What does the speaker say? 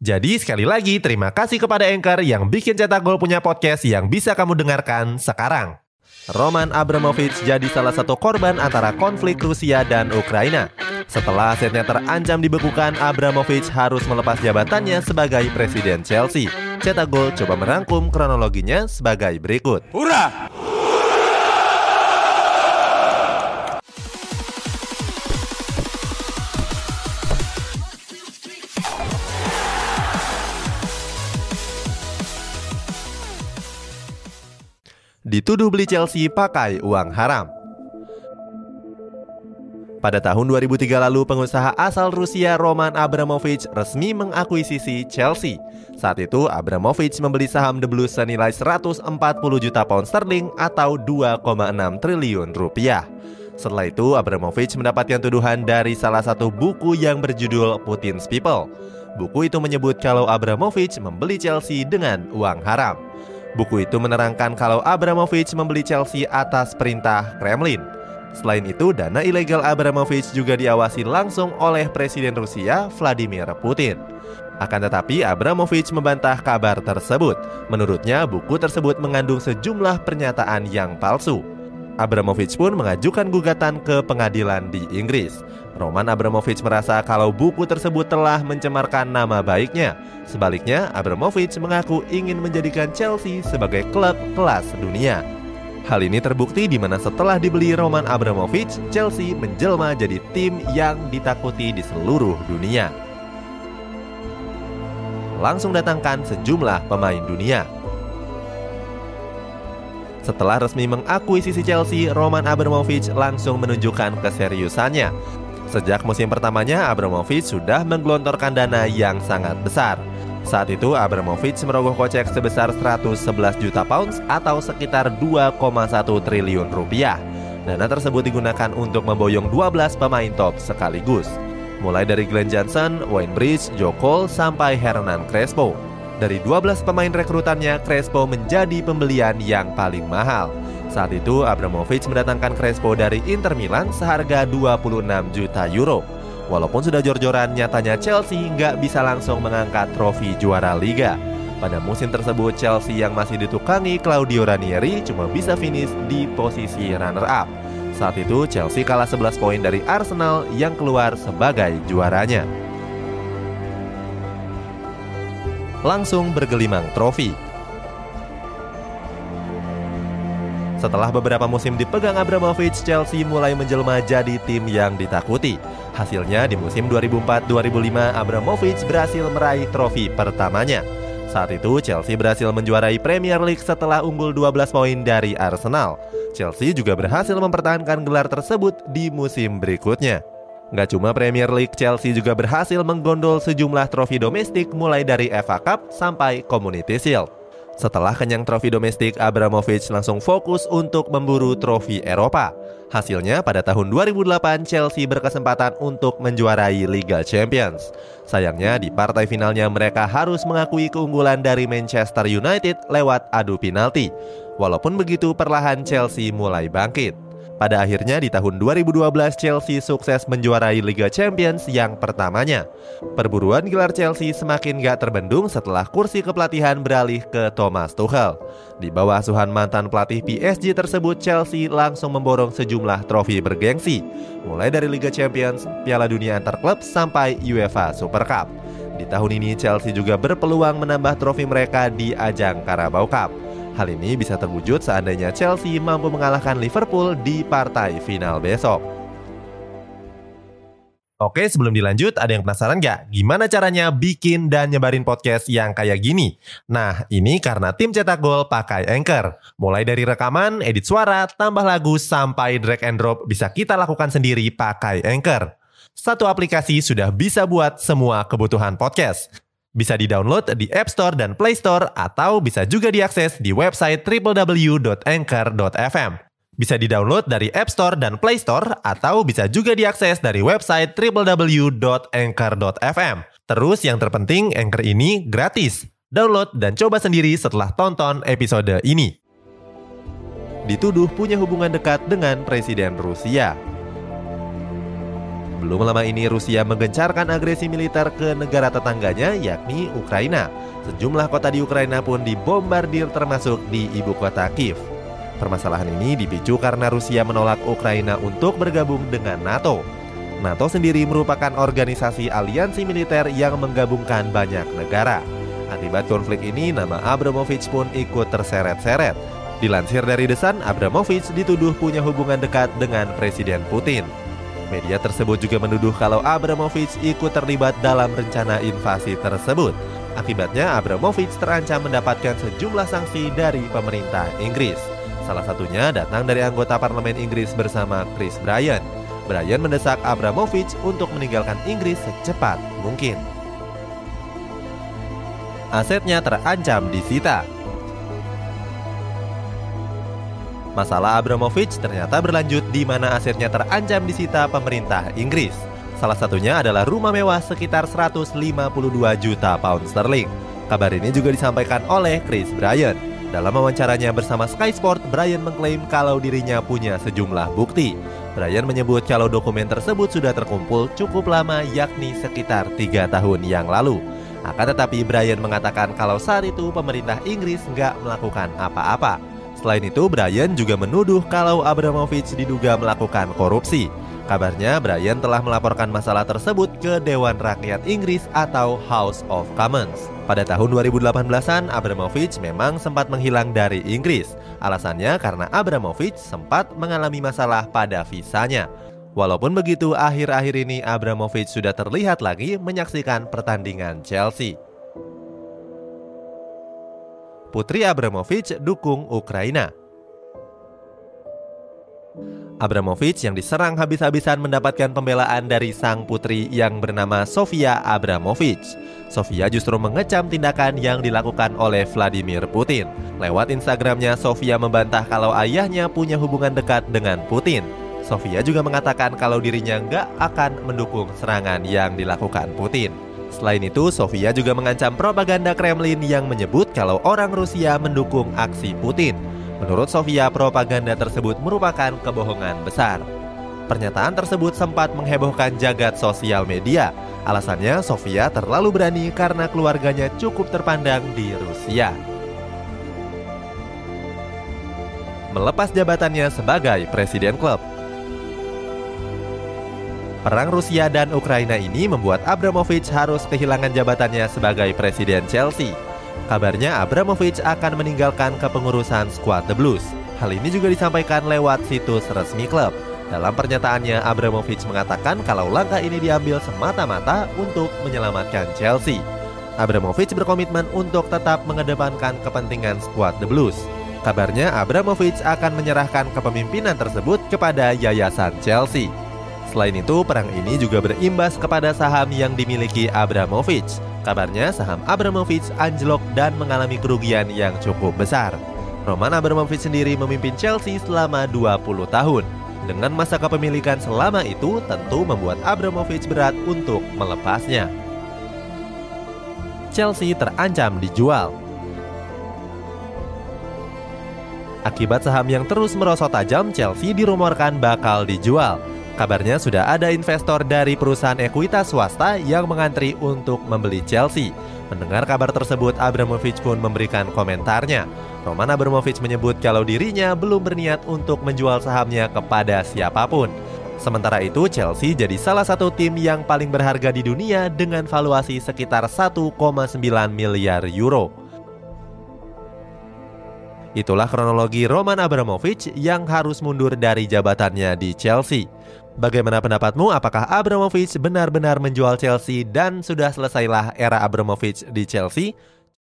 Jadi sekali lagi terima kasih kepada Anchor yang bikin Cetak Gol punya podcast yang bisa kamu dengarkan sekarang. Roman Abramovich jadi salah satu korban antara konflik Rusia dan Ukraina. Setelah asetnya terancam dibekukan, Abramovich harus melepas jabatannya sebagai presiden Chelsea. Cetak Gol coba merangkum kronologinya sebagai berikut. Hurrah! Dituduh beli Chelsea pakai uang haram. Pada tahun 2003 lalu, pengusaha asal Rusia Roman Abramovich resmi mengakuisisi Chelsea. Saat itu, Abramovich membeli saham The Blues senilai 140 juta pound sterling atau 2,6 triliun rupiah. Setelah itu, Abramovich mendapatkan tuduhan dari salah satu buku yang berjudul Putin's People. Buku itu menyebut kalau Abramovich membeli Chelsea dengan uang haram. Buku itu menerangkan kalau Abramovich membeli Chelsea atas perintah Kremlin. Selain itu, dana ilegal Abramovich juga diawasi langsung oleh Presiden Rusia Vladimir Putin. Akan tetapi, Abramovich membantah kabar tersebut. Menurutnya, buku tersebut mengandung sejumlah pernyataan yang palsu. Abramovich pun mengajukan gugatan ke pengadilan di Inggris. Roman Abramovich merasa kalau buku tersebut telah mencemarkan nama baiknya. Sebaliknya, Abramovich mengaku ingin menjadikan Chelsea sebagai klub kelas dunia. Hal ini terbukti di mana setelah dibeli Roman Abramovich, Chelsea menjelma jadi tim yang ditakuti di seluruh dunia. Langsung datangkan sejumlah pemain dunia. Setelah resmi mengakuisisi Chelsea, Roman Abramovich langsung menunjukkan keseriusannya. Sejak musim pertamanya, Abramovich sudah menggelontorkan dana yang sangat besar. Saat itu, Abramovich merogoh kocek sebesar 111 juta pounds atau sekitar 2,1 triliun rupiah. Dana tersebut digunakan untuk memboyong 12 pemain top sekaligus. Mulai dari Glenn Johnson, Wayne Bridge, Joe Cole, sampai Hernan Crespo. Dari 12 pemain rekrutannya, Crespo menjadi pembelian yang paling mahal. Saat itu, Abramovich mendatangkan Crespo dari Inter Milan seharga 26 juta euro. Walaupun sudah jor-joran, nyatanya Chelsea nggak bisa langsung mengangkat trofi juara Liga. Pada musim tersebut, Chelsea yang masih ditukangi Claudio Ranieri cuma bisa finish di posisi runner-up. Saat itu, Chelsea kalah 11 poin dari Arsenal yang keluar sebagai juaranya. Langsung bergelimang trofi. Setelah beberapa musim dipegang Abramovich, Chelsea mulai menjelma jadi tim yang ditakuti. Hasilnya di musim 2004-2005, Abramovich berhasil meraih trofi pertamanya. Saat itu, Chelsea berhasil menjuarai Premier League setelah unggul 12 poin dari Arsenal. Chelsea juga berhasil mempertahankan gelar tersebut di musim berikutnya. Gak cuma Premier League, Chelsea juga berhasil menggondol sejumlah trofi domestik mulai dari FA Cup sampai Community Shield. Setelah kenyang trofi domestik, Abramovich langsung fokus untuk memburu trofi Eropa. Hasilnya pada tahun 2008 Chelsea berkesempatan untuk menjuarai Liga Champions. Sayangnya di partai finalnya mereka harus mengakui keunggulan dari Manchester United lewat adu penalti. Walaupun begitu perlahan Chelsea mulai bangkit. Pada akhirnya di tahun 2012 Chelsea sukses menjuarai Liga Champions yang pertamanya. Perburuan gelar Chelsea semakin gak terbendung setelah kursi kepelatihan beralih ke Thomas Tuchel. Di bawah asuhan mantan pelatih PSG tersebut Chelsea langsung memborong sejumlah trofi bergengsi, mulai dari Liga Champions, Piala Dunia antar klub sampai UEFA Super Cup. Di tahun ini Chelsea juga berpeluang menambah trofi mereka di ajang Carabao Cup. Hal ini bisa terwujud seandainya Chelsea mampu mengalahkan Liverpool di partai final besok. Oke, sebelum dilanjut, ada yang penasaran nggak? Gimana caranya bikin dan nyebarin podcast yang kayak gini? Nah, ini karena tim cetak gol pakai Anchor. Mulai dari rekaman, edit suara, tambah lagu, sampai drag and drop bisa kita lakukan sendiri pakai Anchor. Satu aplikasi sudah bisa buat semua kebutuhan podcast. Bisa di-download di App Store dan Play Store atau bisa juga diakses di website www.anchor.fm. Bisa di-download dari App Store dan Play Store atau bisa juga diakses dari website www.anchor.fm. Terus yang terpenting Anchor ini gratis. Download dan coba sendiri setelah tonton episode ini. Dituduh punya hubungan dekat dengan Presiden Rusia. Belum lama ini Rusia menggencarkan agresi militer ke negara tetangganya yakni Ukraina. Sejumlah kota di Ukraina pun dibombardir termasuk di ibu kota Kiev. Permasalahan ini dipicu karena Rusia menolak Ukraina untuk bergabung dengan NATO. NATO sendiri merupakan organisasi aliansi militer yang menggabungkan banyak negara. Akibat konflik ini, nama Abramovich pun ikut terseret-seret. Dilansir dari Desan, Abramovich dituduh punya hubungan dekat dengan Presiden Putin. Media tersebut juga menuduh kalau Abramovich ikut terlibat dalam rencana invasi tersebut. Akibatnya Abramovich terancam mendapatkan sejumlah sanksi dari pemerintah Inggris. Salah satunya datang dari anggota parlemen Inggris bersama Chris Bryan. Bryan mendesak Abramovich untuk meninggalkan Inggris secepat mungkin. Asetnya terancam disita. Masalah Abramovich ternyata berlanjut di mana asetnya terancam disita pemerintah Inggris. Salah satunya adalah rumah mewah sekitar 152 juta pound sterling. Kabar ini juga disampaikan oleh Chris Bryan. Dalam wawancaranya bersama Sky Sport, Bryan mengklaim kalau dirinya punya sejumlah bukti. Bryan menyebut kalau dokumen tersebut sudah terkumpul cukup lama yakni sekitar tiga tahun yang lalu. Akan tetapi Bryan mengatakan kalau saat itu pemerintah Inggris nggak melakukan apa-apa. Selain itu, Brian juga menuduh kalau Abramovich diduga melakukan korupsi. Kabarnya, Brian telah melaporkan masalah tersebut ke Dewan Rakyat Inggris atau House of Commons. Pada tahun 2018-an, Abramovich memang sempat menghilang dari Inggris. Alasannya karena Abramovich sempat mengalami masalah pada visanya. Walaupun begitu, akhir-akhir ini Abramovich sudah terlihat lagi menyaksikan pertandingan Chelsea. Putri Abramovich dukung Ukraina. Abramovich yang diserang habis-habisan mendapatkan pembelaan dari sang putri yang bernama Sofia Abramovich. Sofia justru mengecam tindakan yang dilakukan oleh Vladimir Putin. Lewat Instagramnya, Sofia membantah kalau ayahnya punya hubungan dekat dengan Putin. Sofia juga mengatakan kalau dirinya nggak akan mendukung serangan yang dilakukan Putin. Selain itu, Sofia juga mengancam propaganda Kremlin yang menyebut kalau orang Rusia mendukung aksi Putin. Menurut Sofia, propaganda tersebut merupakan kebohongan besar. Pernyataan tersebut sempat menghebohkan jagat sosial media. Alasannya, Sofia terlalu berani karena keluarganya cukup terpandang di Rusia. Melepas jabatannya sebagai presiden klub, Perang Rusia dan Ukraina ini membuat Abramovich harus kehilangan jabatannya sebagai presiden Chelsea. Kabarnya Abramovich akan meninggalkan kepengurusan skuad The Blues. Hal ini juga disampaikan lewat situs resmi klub. Dalam pernyataannya, Abramovich mengatakan kalau langkah ini diambil semata-mata untuk menyelamatkan Chelsea. Abramovich berkomitmen untuk tetap mengedepankan kepentingan skuad The Blues. Kabarnya Abramovich akan menyerahkan kepemimpinan tersebut kepada Yayasan Chelsea. Selain itu, perang ini juga berimbas kepada saham yang dimiliki Abramovich. Kabarnya saham Abramovich anjlok dan mengalami kerugian yang cukup besar. Roman Abramovich sendiri memimpin Chelsea selama 20 tahun. Dengan masa kepemilikan selama itu tentu membuat Abramovich berat untuk melepasnya. Chelsea terancam dijual. Akibat saham yang terus merosot tajam, Chelsea dirumorkan bakal dijual. Kabarnya sudah ada investor dari perusahaan ekuitas swasta yang mengantri untuk membeli Chelsea. Mendengar kabar tersebut, Abramovich pun memberikan komentarnya. Roman Abramovich menyebut kalau dirinya belum berniat untuk menjual sahamnya kepada siapa pun. Sementara itu, Chelsea jadi salah satu tim yang paling berharga di dunia dengan valuasi sekitar 1,9 miliar euro. Itulah kronologi Roman Abramovich yang harus mundur dari jabatannya di Chelsea. Bagaimana pendapatmu? Apakah Abramovich benar-benar menjual Chelsea dan sudah selesailah era Abramovich di Chelsea?